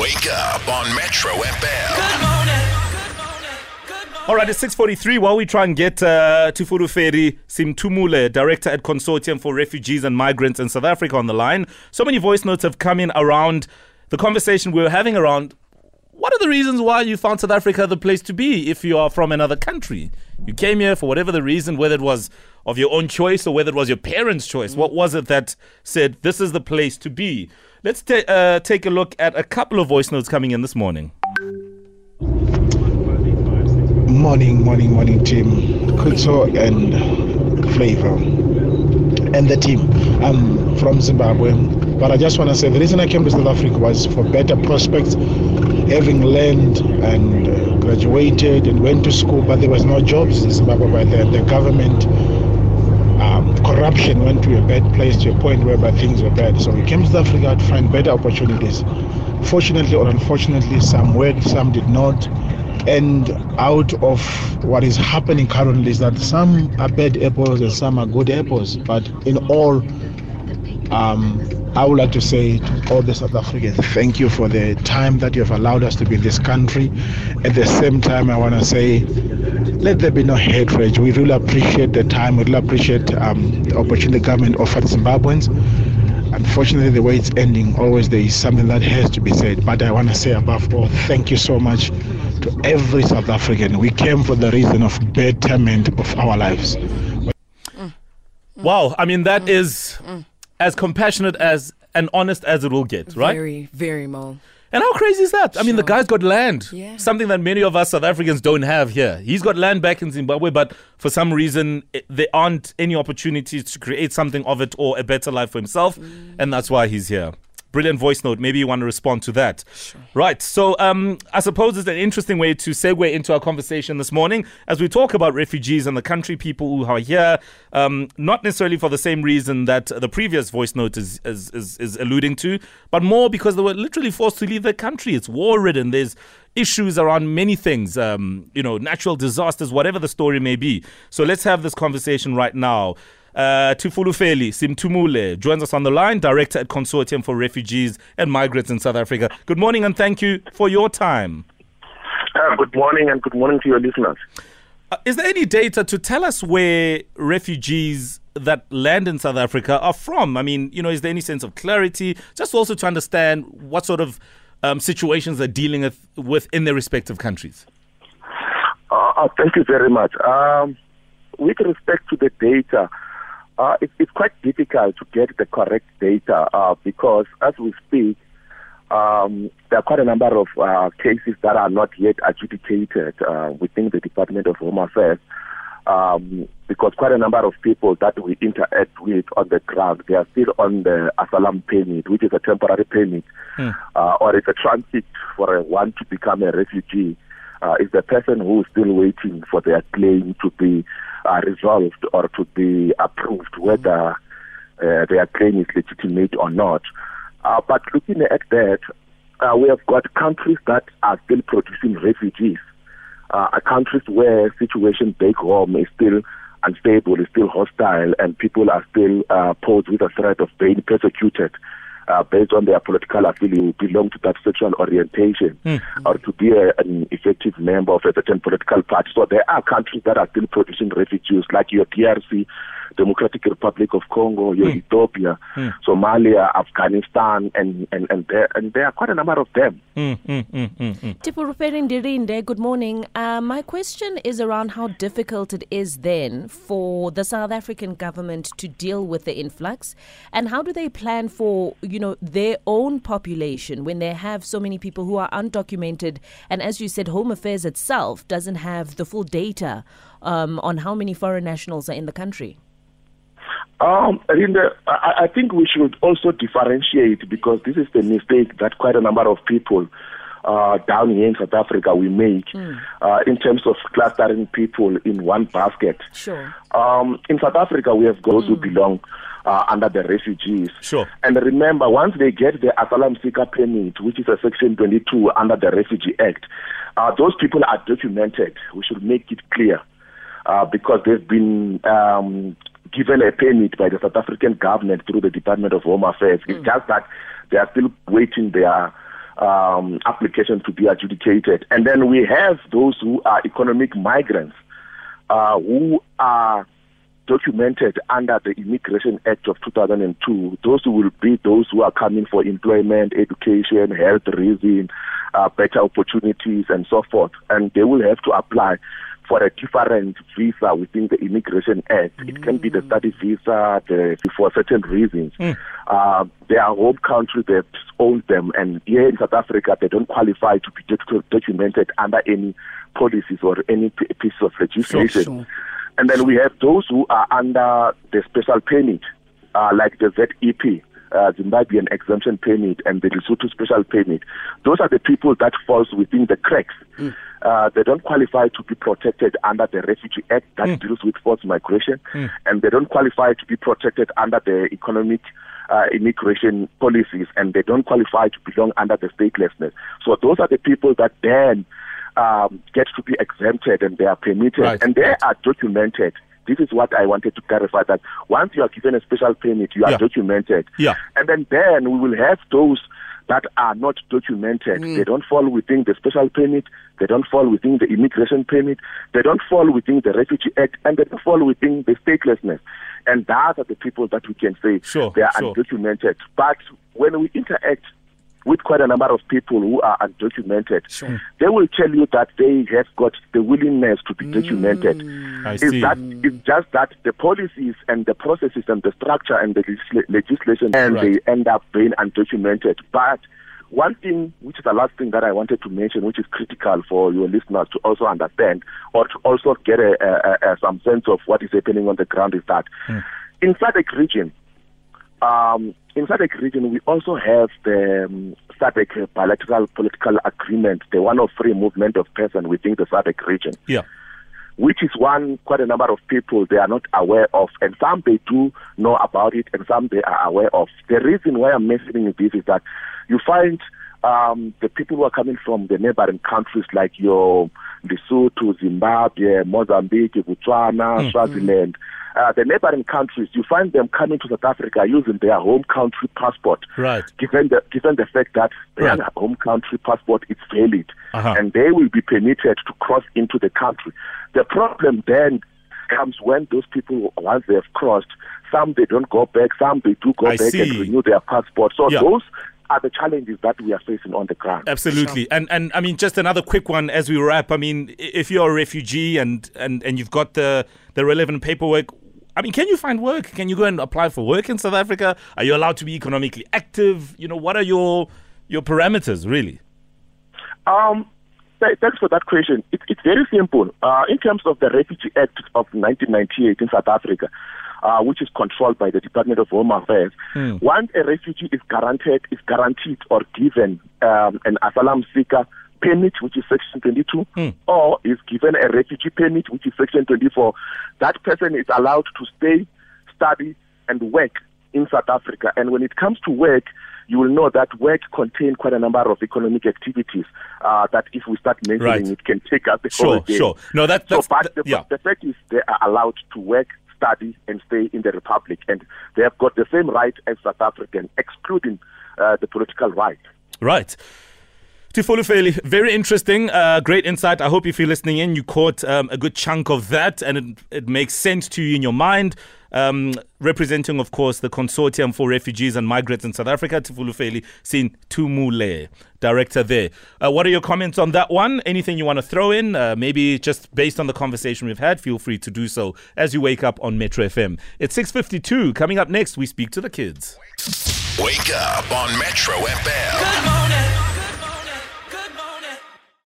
Wake up on Metro FM. Good morning. good morning All right, it's 6.43. While we try and get uh, Tufuru Feri Sinthumule, Director at Consortium for Refugees and Migrants in South Africa on the line. So many voice notes have come in around the conversation we were having around what are the reasons why you found South Africa the place to be if you are from another country? You came here for whatever the reason, whether it was of your own choice or whether it was your parents' choice. What was it that said this is the place to be? Let's ta- uh, take a look at a couple of voice notes coming in this morning. Morning, morning, morning, team. Khutso and Flava and the team. I'm from Zimbabwe, but I just want to say the reason I came to South Africa was for better prospects, having learned and uh, graduated and went to school, but there was no jobs in Zimbabwe by then. The government um, corruption went to a bad place to a point whereby things were bad. So we came to South Africa to find better opportunities. Fortunately or unfortunately, some worked, some did not. And out of what is happening currently is that some are bad apples and some are good apples. But in all, um, I would like to say to all the South Africans, thank you for the time that you have allowed us to be in this country. At the same time, I want to say, let there be no hatred. We really appreciate the time. We really appreciate um, the opportunity the government offered Zimbabweans. Unfortunately, the way it's ending, always there is something that has to be said. But I want to say, above all, thank you so much to every South African. We came for the reason of betterment of our lives. Wow, I mean, that is as compassionate as and honest as it will get, right? Very, very Mo. And how crazy is that? I mean, the guy's got land, Yeah. something that many of us South Africans don't have here. He's got land back in Zimbabwe, but for some reason, it, there aren't any opportunities to create something of it or a better life for himself, mm. and that's why he's here. Brilliant voice note. Maybe you want to respond to that. Right. So, um, I suppose it's an interesting way to segue into our conversation this morning as we talk about refugees and the country, people who are here, um, not necessarily for the same reason that the previous voice note is, is, is, is alluding to, but more because they were literally forced to leave their country. It's war ridden. There's issues around many things, um, you know, natural disasters, whatever the story may be. So let's have this conversation right now. Uh, Tufulufeli Sinthumule joins us on the line, director at Consortium for Refugees and Migrants in South Africa. Good morning and thank you for your time. Uh, good morning and good morning to your listeners. Uh, is there any data to tell us where refugees that land in South Africa are from? I mean, you know, is there any sense of clarity? Just also to understand what sort of um, situations they're dealing with, with in their respective countries. Uh, uh, thank you very much. Um, with respect to the data, uh, it, it's quite difficult to get the correct data uh, because as we speak, um, there are quite a number of uh, cases that are not yet adjudicated uh, within the Department of Home Affairs. Um, because quite a number of people that we interact with on the ground, they are still on the asylum permit, which is a temporary permit, uh, or it's a transit for a, one to become a refugee. Uh, is the person who is still waiting for their claim to be uh, resolved or to be approved, whether uh, their claim is legitimate or not. Uh, but looking at that, uh, we have got countries that are still producing refugees uh, countries where situation back home is still unstable, is still hostile, and people are still uh, posed with a threat of being persecuted uh, based on their political affiliation, belong to that sexual orientation, or to be a, an effective member of a certain political party. So there are countries that are still producing refugees, like your DRC, Democratic Republic of Congo, your Ethiopia, Somalia, Afghanistan, and and and there and there are quite a number of them. Mm, mm, mm, mm, mm. Tipuruperi Ndirinde, good morning. Uh, my question is around how difficult it is then for the South African government to deal with the influx, and how do they plan for you know their own population when they have so many people who are undocumented, and as you said, Home Affairs itself doesn't have the full data um, on how many foreign nationals are in the country. Um, Rinde, I, I think we should also differentiate because this is the mistake that quite a number of people uh, down here in South Africa we make uh, in terms of clustering people in one basket. Sure. Um, in South Africa, we have those who belong uh, under the refugees. Sure. And remember, once they get the asylum seeker permit, which is a Section 22 under the Refugee Act, uh, those people are documented. We should make it clear uh, because they've been um, given a permit by the South African government through the Department of Home Affairs. It's just that they are still waiting their um, applications to be adjudicated. And then we have those who are economic migrants uh, who are documented under the Immigration Act of 2002. Those will be those who are coming for employment, education, health reason, uh, better opportunities, and so forth. And they will have to apply for a different visa within the Immigration Act. Mm. It can be the study visa the, for certain reasons. Mm. Uh, their home country that owns them, and here in South Africa, they don't qualify to be documented under any policies or any piece of legislation. Sure, sure. And then we have those who are under the special permit, uh, like the ZEP, uh, Zimbabwean exemption permit and the Lesotho special permit. Those are the people that falls within the cracks. Mm. Uh, they don't qualify to be protected under the Refugee Act that mm. deals with forced migration, mm. and they don't qualify to be protected under the economic uh, immigration policies, and they don't qualify to belong under the statelessness. So those are the people that then um, get to be exempted and they are permitted right. and they right. are documented. This is what I wanted to clarify that once you are given a special permit, you are yeah. documented. Yeah. And then, then we will have those that are not documented. Mm. They don't fall within the special permit. They don't fall within the immigration permit. They don't fall within the Refugee Act, and they don't fall within the statelessness. And those are the people that we can say sure, they are sure. undocumented. But when we interact with quite a number of people who are undocumented, sure. they will tell you that they have got the willingness to be mm. documented. I is see. that it's just that the policies and the processes and the structure and the legisla- legislation and Right. they end up being undocumented. But one thing, which is the last thing that I wanted to mention, which is critical for your listeners to also understand or to also get a, a, a, some sense of what is happening on the ground, is that in SADC region, um, in SADC region, we also have the um, SADC bilateral political agreement, the one of free movement of persons within the SADC region Yeah. which is one quite a number of people they are not aware of, and some they do know about it, and some they are aware of. The reason why I'm mentioning this is that you find um, the people who are coming from the neighboring countries like your Lesotho, Zimbabwe, Mozambique, Botswana, Swaziland. Uh, the neighboring countries, you find them coming to South Africa using their home country passport. Right. Given the given the fact that their Right. home country passport is valid, Uh-huh. and they will be permitted to cross into the country. The problem then comes when those people, once they have crossed, some they don't go back, some they do go I back and renew their passport. So Yeah. those are the challenges that we are facing on the ground. Absolutely. And and I mean just another quick one as we wrap. I mean if you're a refugee and and and you've got the the relevant paperwork I mean, can you find work? Can you go and apply for work in South Africa? Are you allowed to be economically active? You know, what are your your parameters really? Um, thanks for that question. It, it's very simple. Uh, in terms of the Refugee Act of 1998 in South Africa, uh, which is controlled by the Department of Home Affairs, once a refugee is guaranteed, is guaranteed or given um, an asylum seeker permit, which is Section 22, or is given a refugee permit, which is Section 24, that person is allowed to stay, study, and work in South Africa. And when it comes to work, you will know that work contains quite a number of economic activities uh, that if we start mentioning Right. it can take us the Sure, whole day. sure. No, that- so, that's- but the, yeah. the fact is they are allowed to work, study, and stay in the Republic. And they have got the same right as South African, excluding uh, the political right. Right. Tifolu Feli, very interesting, uh, great insight. I hope if you're listening in, you caught um, a good chunk of that and it, it makes sense to you in your mind. Um, representing, of course, the Consortium for Refugees and Migrants in South Africa, Tifulu Feli Sin Tumule, director there. Uh, what are your comments on that one? Anything you want to throw in? Uh, maybe just based on the conversation we've had, feel free to do so as you wake up on Metro FM. It's 6.52. Coming up next, we speak to the kids. Wake up on Metro FM. Good morning.